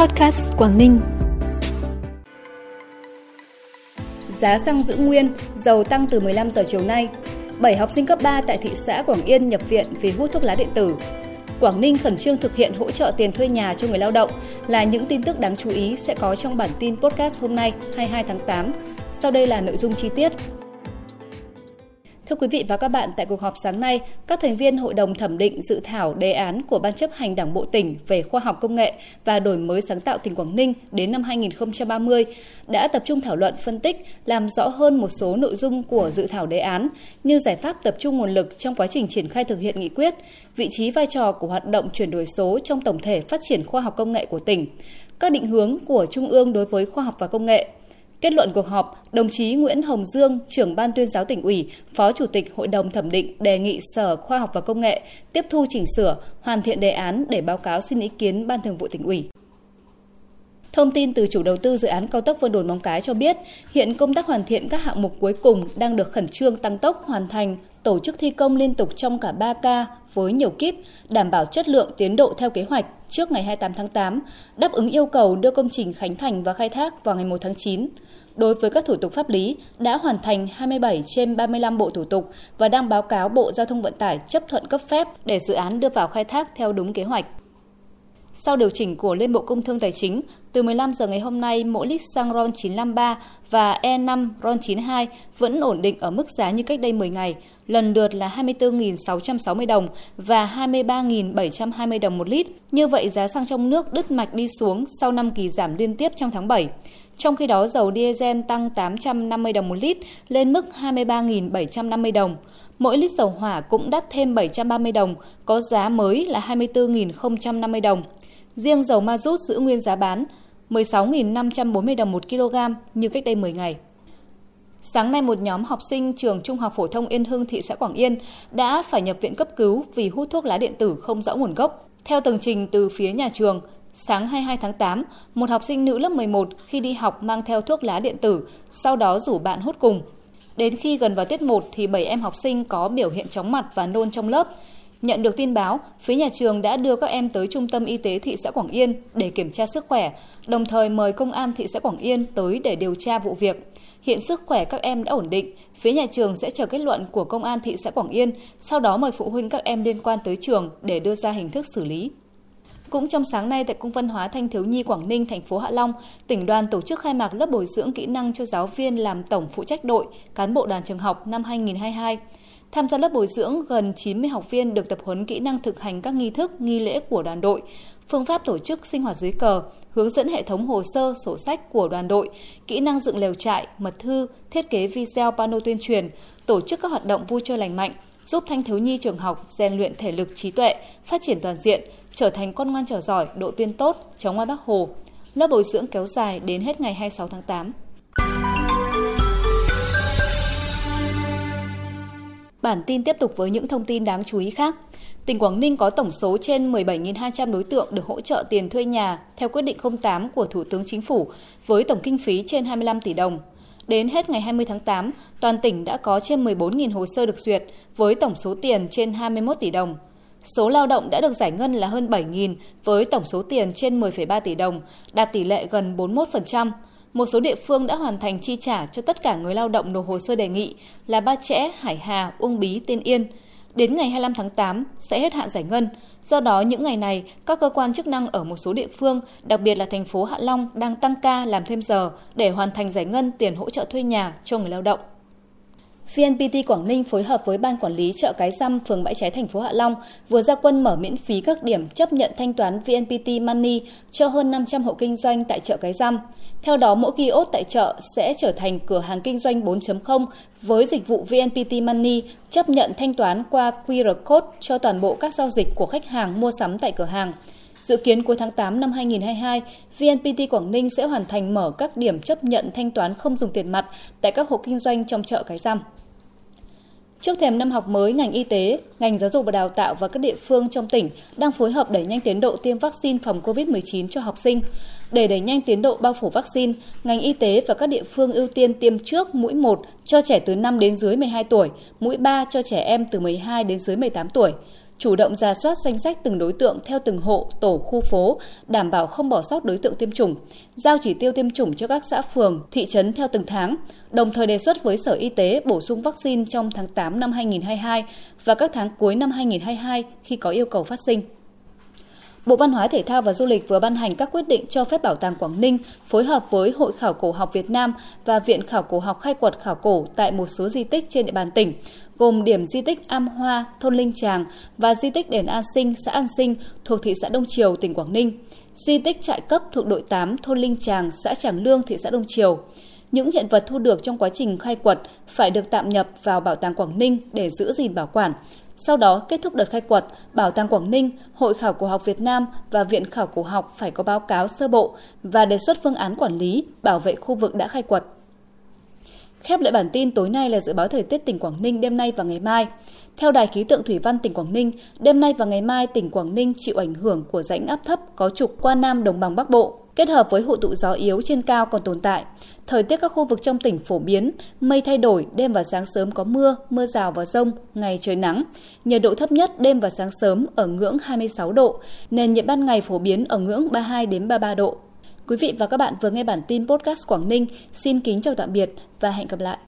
Podcast Quảng Ninh. Giá xăng giữ nguyên, dầu tăng từ 15 giờ chiều nay. 7 học sinh cấp 3 tại thị xã Quảng Yên nhập viện vì hút thuốc lá điện tử. Quảng Ninh khẩn trương thực hiện hỗ trợ tiền thuê nhà cho người lao động là những tin tức đáng chú ý sẽ có trong bản tin podcast hôm nay 22 tháng 8. Sau đây là nội dung chi tiết. Thưa quý vị và các bạn, tại cuộc họp sáng nay, các thành viên Hội đồng thẩm định dự thảo đề án của Ban chấp hành Đảng Bộ tỉnh về khoa học công nghệ và đổi mới sáng tạo tỉnh Quảng Ninh đến năm 2030 đã tập trung thảo luận phân tích, làm rõ hơn một số nội dung của dự thảo đề án như giải pháp tập trung nguồn lực trong quá trình triển khai thực hiện nghị quyết, vị trí vai trò của hoạt động chuyển đổi số trong tổng thể phát triển khoa học công nghệ của tỉnh, các định hướng của Trung ương đối với khoa học và công nghệ, Kết luận cuộc họp, đồng chí Nguyễn Hồng Dương, trưởng ban tuyên giáo tỉnh ủy, phó chủ tịch hội đồng thẩm định đề nghị Sở Khoa học và Công nghệ tiếp thu chỉnh sửa, hoàn thiện đề án để báo cáo xin ý kiến ban thường vụ tỉnh ủy. Thông tin từ chủ đầu tư dự án cao tốc Vân Đồn Móng Cái cho biết, hiện công tác hoàn thiện các hạng mục cuối cùng đang được khẩn trương tăng tốc hoàn thành, tổ chức thi công liên tục trong cả 3 ca với nhiều kíp, đảm bảo chất lượng tiến độ theo kế hoạch trước ngày 28 tháng 8, đáp ứng yêu cầu đưa công trình khánh thành và khai thác vào ngày 1 tháng 9 đối với các thủ tục pháp lý đã hoàn thành 27 trên 35 bộ thủ tục và đang báo cáo Bộ Giao thông Vận tải chấp thuận cấp phép để dự án đưa vào khai thác theo đúng kế hoạch. Sau điều chỉnh của Liên Bộ Công Thương Tài chính, từ 15 giờ ngày hôm nay, mỗi lít xăng RON 953 và E5 RON 92 vẫn ổn định ở mức giá như cách đây 10 ngày, lần lượt là 24.660 đồng và 23.720 đồng một lít. Như vậy, giá xăng trong nước đứt mạch đi xuống sau 5 kỳ giảm liên tiếp trong tháng 7. Trong khi đó, dầu diesel tăng 850 đồng một lít lên mức 23.750 đồng. Mỗi lít dầu hỏa cũng đắt thêm 730 đồng, có giá mới là 24.050 đồng. Riêng dầu ma rút giữ nguyên giá bán 16.540 đồng một kg như cách đây 10 ngày. Sáng nay một nhóm học sinh trường Trung học phổ thông Yên Hưng thị xã Quảng Yên đã phải nhập viện cấp cứu vì hút thuốc lá điện tử không rõ nguồn gốc. Theo tường trình từ phía nhà trường, sáng 22 tháng 8, một học sinh nữ lớp 11 khi đi học mang theo thuốc lá điện tử, sau đó rủ bạn hút cùng. Đến khi gần vào tiết 1 thì 7 em học sinh có biểu hiện chóng mặt và nôn trong lớp. Nhận được tin báo, phía nhà trường đã đưa các em tới Trung tâm Y tế thị xã Quảng Yên để kiểm tra sức khỏe, đồng thời mời công an thị xã Quảng Yên tới để điều tra vụ việc. Hiện sức khỏe các em đã ổn định, phía nhà trường sẽ chờ kết luận của công an thị xã Quảng Yên, sau đó mời phụ huynh các em liên quan tới trường để đưa ra hình thức xử lý. Cũng trong sáng nay tại Cung văn hóa Thanh thiếu nhi Quảng Ninh, thành phố Hạ Long, tỉnh đoàn tổ chức khai mạc lớp bồi dưỡng kỹ năng cho giáo viên làm tổng phụ trách đội, cán bộ đoàn trường học năm 2022. Tham gia lớp bồi dưỡng, gần 90 học viên được tập huấn kỹ năng thực hành các nghi thức, nghi lễ của đoàn đội, phương pháp tổ chức sinh hoạt dưới cờ, hướng dẫn hệ thống hồ sơ, sổ sách của đoàn đội, kỹ năng dựng lều trại, mật thư, thiết kế video pano tuyên truyền, tổ chức các hoạt động vui chơi lành mạnh, giúp thanh thiếu nhi trường học rèn luyện thể lực trí tuệ, phát triển toàn diện, trở thành con ngoan trò giỏi, đội viên tốt, chống ngoan Bắc Hồ. Lớp bồi dưỡng kéo dài đến hết ngày 26 tháng 8. Bản tin tiếp tục với những thông tin đáng chú ý khác. Tỉnh Quảng Ninh có tổng số trên 17.200 đối tượng được hỗ trợ tiền thuê nhà theo quyết định 08 của Thủ tướng Chính phủ với tổng kinh phí trên 25 tỷ đồng. Đến hết ngày 20 tháng 8, toàn tỉnh đã có trên 14.000 hồ sơ được duyệt với tổng số tiền trên 21 tỷ đồng. Số lao động đã được giải ngân là hơn 7.000 với tổng số tiền trên 10,3 tỷ đồng, đạt tỷ lệ gần 41%. Một số địa phương đã hoàn thành chi trả cho tất cả người lao động nộp hồ sơ đề nghị là Ba Chẽ, Hải Hà, Uông Bí, Tiên Yên. Đến ngày 25 tháng 8 sẽ hết hạn giải ngân. Do đó, những ngày này, các cơ quan chức năng ở một số địa phương, đặc biệt là thành phố Hạ Long đang tăng ca làm thêm giờ để hoàn thành giải ngân tiền hỗ trợ thuê nhà cho người lao động. VNPT Quảng Ninh phối hợp với Ban Quản lý chợ Cái Răm, phường Bãi Cháy, thành phố Hạ Long vừa ra quân mở miễn phí các điểm chấp nhận thanh toán VNPT Money cho hơn 500 hộ kinh doanh tại chợ Cái Răm. Theo đó, mỗi kiosk tại chợ sẽ trở thành cửa hàng kinh doanh 4.0 với dịch vụ VNPT Money chấp nhận thanh toán qua QR code cho toàn bộ các giao dịch của khách hàng mua sắm tại cửa hàng. Dự kiến cuối tháng 8 năm 2022, VNPT Quảng Ninh sẽ hoàn thành mở các điểm chấp nhận thanh toán không dùng tiền mặt tại các hộ kinh doanh trong chợ Cái Răm. Trước thềm năm học mới, ngành y tế, ngành giáo dục và đào tạo và các địa phương trong tỉnh đang phối hợp đẩy nhanh tiến độ tiêm vaccine phòng COVID-19 cho học sinh. Để đẩy nhanh tiến độ bao phủ vaccine, ngành y tế và các địa phương ưu tiên tiêm trước mũi 1 cho trẻ từ 5 đến dưới 12 tuổi, mũi 3 cho trẻ em từ 12 đến dưới 18 tuổi chủ động ra soát danh sách từng đối tượng theo từng hộ, tổ, khu phố, đảm bảo không bỏ sót đối tượng tiêm chủng, giao chỉ tiêu tiêm chủng cho các xã phường, thị trấn theo từng tháng, đồng thời đề xuất với Sở Y tế bổ sung vaccine trong tháng 8 năm 2022 và các tháng cuối năm 2022 khi có yêu cầu phát sinh. Bộ Văn hóa Thể thao và Du lịch vừa ban hành các quyết định cho phép Bảo tàng Quảng Ninh phối hợp với Hội Khảo cổ học Việt Nam và Viện Khảo cổ học khai quật khảo cổ tại một số di tích trên địa bàn tỉnh, gồm điểm di tích Am Hoa, thôn Linh Tràng và di tích đền An Sinh, xã An Sinh thuộc thị xã Đông Triều, tỉnh Quảng Ninh, di tích trại cấp thuộc đội 8 thôn Linh Tràng, xã Tràng Lương, thị xã Đông Triều. Những hiện vật thu được trong quá trình khai quật phải được tạm nhập vào Bảo tàng Quảng Ninh để giữ gìn bảo quản, sau đó kết thúc đợt khai quật, Bảo tàng Quảng Ninh, Hội khảo cổ học Việt Nam và Viện khảo cổ học phải có báo cáo sơ bộ và đề xuất phương án quản lý, bảo vệ khu vực đã khai quật. Khép lại bản tin tối nay là dự báo thời tiết tỉnh Quảng Ninh đêm nay và ngày mai. Theo Đài khí tượng thủy văn tỉnh Quảng Ninh, đêm nay và ngày mai tỉnh Quảng Ninh chịu ảnh hưởng của rãnh áp thấp có trục qua Nam Đồng bằng Bắc Bộ kết hợp với hội tụ gió yếu trên cao còn tồn tại. Thời tiết các khu vực trong tỉnh phổ biến, mây thay đổi, đêm và sáng sớm có mưa, mưa rào và rông, ngày trời nắng. Nhiệt độ thấp nhất đêm và sáng sớm ở ngưỡng 26 độ, nền nhiệt ban ngày phổ biến ở ngưỡng 32 đến 33 độ. Quý vị và các bạn vừa nghe bản tin podcast Quảng Ninh. Xin kính chào tạm biệt và hẹn gặp lại.